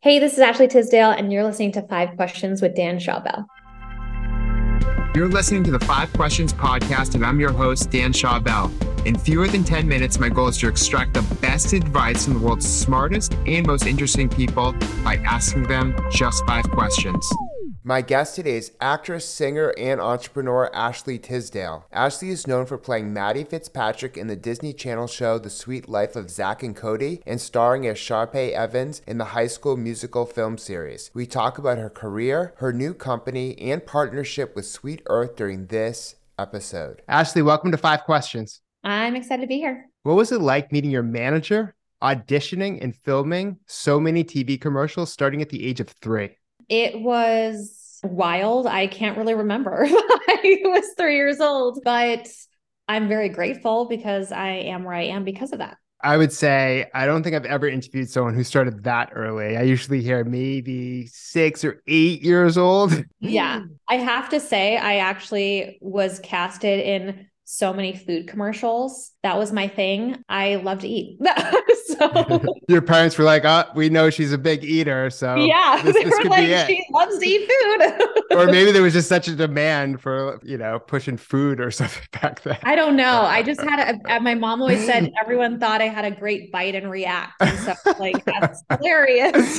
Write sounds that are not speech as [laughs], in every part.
Hey, this is Ashley Tisdale, and you're listening to Five Questions with Dan Schawbel. You're listening to the Five Questions podcast, and I'm your host, Dan Schawbel. In fewer than 10 minutes, my goal is to extract the best advice from the world's smartest and most interesting people by asking them just five questions. My guest today is actress, singer, and entrepreneur Ashley Tisdale. Ashley is known for playing Maddie Fitzpatrick in the Disney Channel show The Suite Life of Zack and Cody and starring as Sharpay Evans in the High School Musical film series. We talk about her career, her new company, and partnership with Sweet Earth during this episode. Ashley, welcome to Five Questions. I'm excited to be here. What was it like meeting your manager, auditioning, and filming so many TV commercials starting at the age of three? It was wild. I can't really remember. [laughs] I was three years old, but I'm very grateful because I am where I am because of that. I would say I don't think I've ever interviewed someone who started that early. I usually hear maybe six or eight years old. [laughs] Yeah. I have to say, I actually was casted in so many food commercials. That was my thing. I love to eat. [laughs] [laughs] so [laughs] your parents were like, "Oh, we know she's a big eater, so yeah, this, this could like, be it. She loves to eat food." [laughs] or maybe there was just such a demand for you know pushing food or something back then. I don't know. I just had a. My mom always said everyone thought I had a great bite and react, and so like that's hilarious.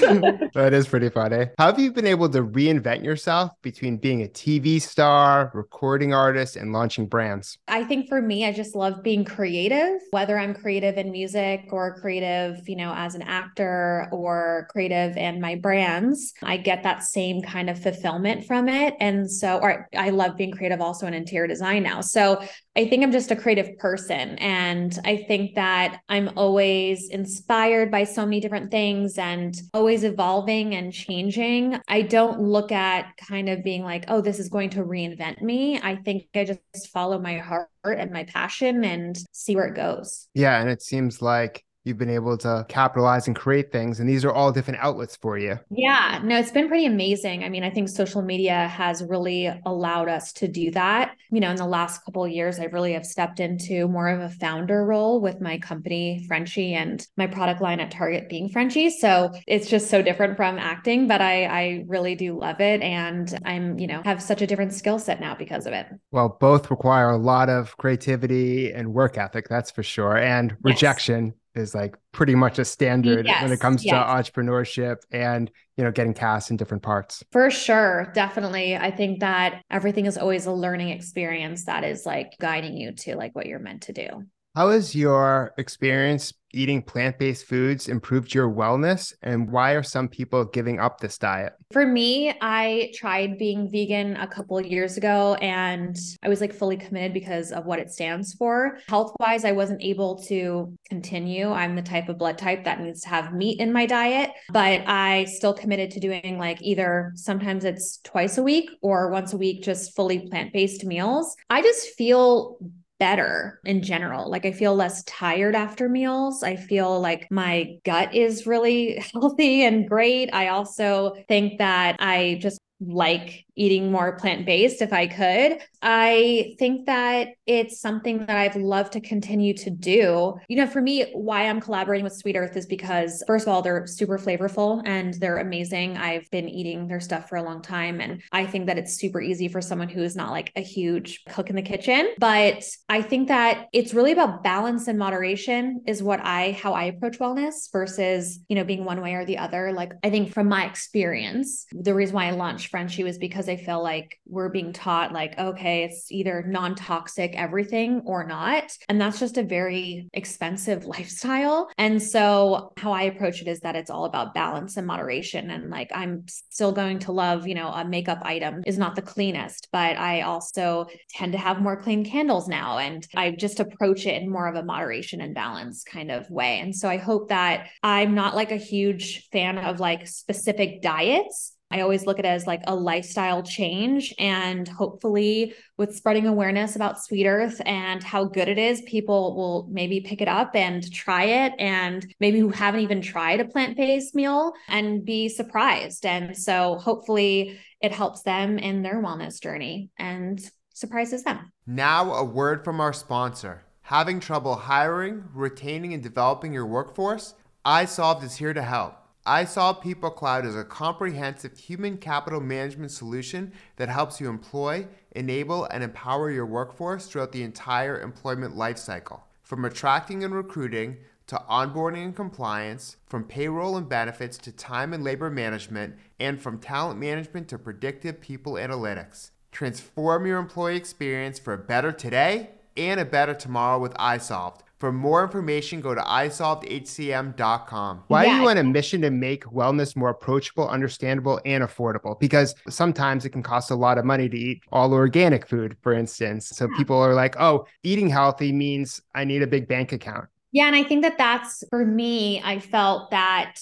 that is pretty funny. How have you been able to reinvent yourself between being a TV star, recording artist, and launching brands? I think for me, I just love being creative, whether I'm creative in music or creative, you know, as an actor or creative in my brands. I get that same kind of fulfillment from it. And so, or I love being creative also in interior design now. So I think I'm just a creative person. And I think that I'm always inspired by so many different things and always evolving and changing. I don't look at kind of being like, oh, this is going to reinvent me. I think I just follow my heart and my passion and see where it goes. Yeah. And it seems like you've been able to capitalize and create things and these are all different outlets for you. Yeah no it's been pretty amazing. I mean i think social media has really allowed us to do that. You know in the last couple of years i really have stepped into more of a founder role with my company Frenshe and my product line at target being Frenshe so it's just so different from acting but i i really do love it and i'm you know have such a different skill set now because of it. Well both require a lot of creativity and work ethic that's for sure and rejection. yes is like pretty much a standard yes, when it comes yes. to entrepreneurship and you know getting cast in different parts. For sure definitely. I think that everything is always a learning experience that is like guiding you to like what you're meant to do how has your experience eating plant based foods improved your wellness? And why are some people giving up this diet? For me, I tried being vegan a couple years ago and I was like fully committed because of what it stands for. Health wise, I wasn't able to continue. I'm the type of blood type that needs to have meat in my diet, but I still committed to doing like either sometimes it's twice a week or once a week, just fully plant based meals. I just feel better in general. Like I feel less tired after meals. I feel like my gut is really [laughs] healthy and great. I also think that I just like eating more plant based if I could. I think that it's something that I've loved to continue to do. You know, for me, why I'm collaborating with Sweet Earth is because, first of all, they're super flavorful and they're amazing. I've been eating their stuff for a long time. And I think that it's super easy for someone who is not like a huge cook in the kitchen. But I think that it's really about balance and moderation, is what I, how I approach wellness versus, you know, being one way or the other. Like, I think from my experience, the reason why I launched Frenshe was because I feel like we're being taught, like, okay, it's either non toxic everything or not. And that's just a very expensive [laughs] lifestyle. And so, how I approach it is that it's all about balance and moderation. And like, I'm still going to love, you know, a makeup item is not the cleanest, but I also tend to have more clean candles now. And I just approach it in more of a moderation and balance kind of way. And so, I hope that I'm not like a huge fan of like specific diets I always look at it as like a lifestyle change. And hopefully, with spreading awareness about Sweet Earth and how good it is, people will maybe pick it up and try it. And maybe who haven't even tried a plant based meal and be surprised. And so, hopefully, it helps them in their wellness journey and surprises them. Now, a word from our sponsor. Having trouble hiring, retaining, and developing your workforce? iSolved is here to help. iSolved People Cloud is a comprehensive human capital management solution that helps you employ, enable, and empower your workforce throughout the entire employment lifecycle. From attracting and recruiting to onboarding and compliance, from payroll and benefits to time and labor management, and from talent management to predictive people analytics. Transform your employee experience for a better today and a better tomorrow with iSolved. For more information, go to isolvedhcm.com. Why yeah. are you on a mission to make wellness more approachable, understandable, and affordable? Because sometimes it can cost a lot of money to eat all organic food, for instance. So people are like, oh, eating healthy means I need a big bank account. Yeah. And I think that that's for me, I felt that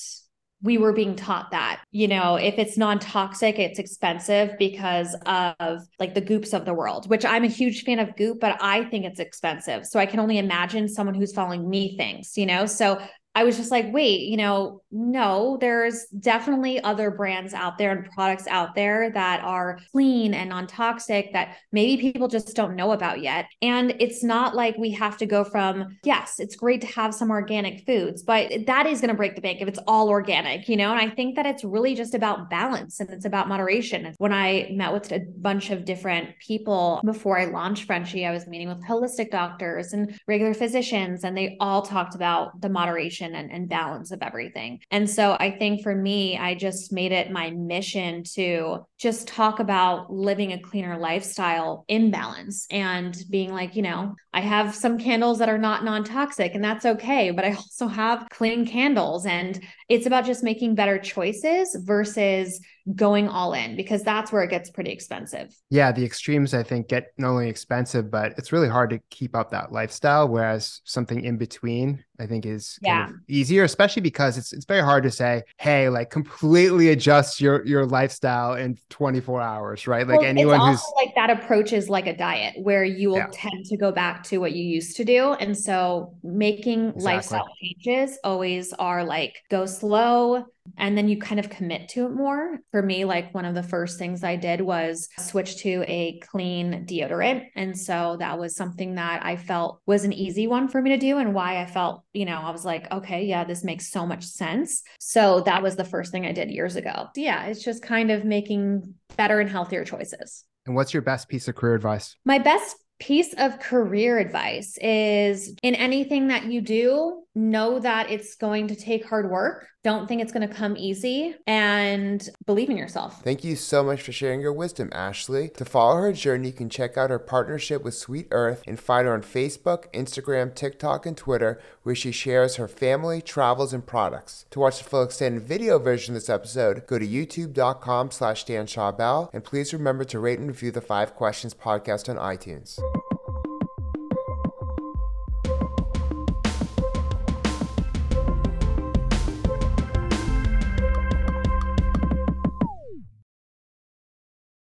we were being taught that you know if it's non-toxic it's expensive because of like the goops of the world which i'm a huge fan of goop but i think it's expensive. So i can only imagine someone who's following me things you know? So I was just like, wait, you know, no, there's definitely other brands out there and products out there that are clean and non toxic that maybe people just don't know about yet. And it's not like we have to go from, yes, it's great to have some organic foods, but that is going to break the bank if it's all organic, you know? And I think that it's really just about balance and it's about moderation. When I met with a bunch of different people before I launched Frenshe, I was meeting with holistic doctors and regular physicians, and they all talked about the moderation and, and balance of everything. And so I think for me, I just made it my mission to just talk about living a cleaner lifestyle in balance and being like, you know, I have some candles that are not non toxic and that's okay, but I [laughs] also have clean candles. And it's about just making better choices versus going all in because that's where it gets pretty expensive. Yeah, the extremes I think get not only expensive, but it's really hard to keep up that lifestyle. Whereas something in between, I think, is yeah easier, especially because it's it's very hard to say, hey, like completely adjust your your lifestyle in 24 hours, right? Like well, anyone who's like that approach is like a diet where you will yeah. tend to go back to what you used to do. And so making exactly. lifestyle changes always are like go slow, and then you kind of commit to it more. For me, like one of the first things I did was switch to a clean deodorant. And so that was something that I felt was an easy one for me to do and why I felt, you know, I was like, okay, yeah, this makes so much sense. So that was the first thing I did years ago. Yeah, it's just kind of making better and healthier choices. And what's your best piece of career advice? My best piece of career advice is in anything that you do, know that it's going to take hard work. Don't think it's going to come easy and believe in yourself. Thank you so much for sharing your wisdom, Ashley. To follow her journey, you can check out her partnership with Sweet Earth and find her on Facebook, Instagram, TikTok, and Twitter, where she shares her family, travels, and products. To watch the full extended video version of this episode, go to youtube.com slash Dan Shaw Bell, and please remember to rate and review the Five Questions podcast on iTunes.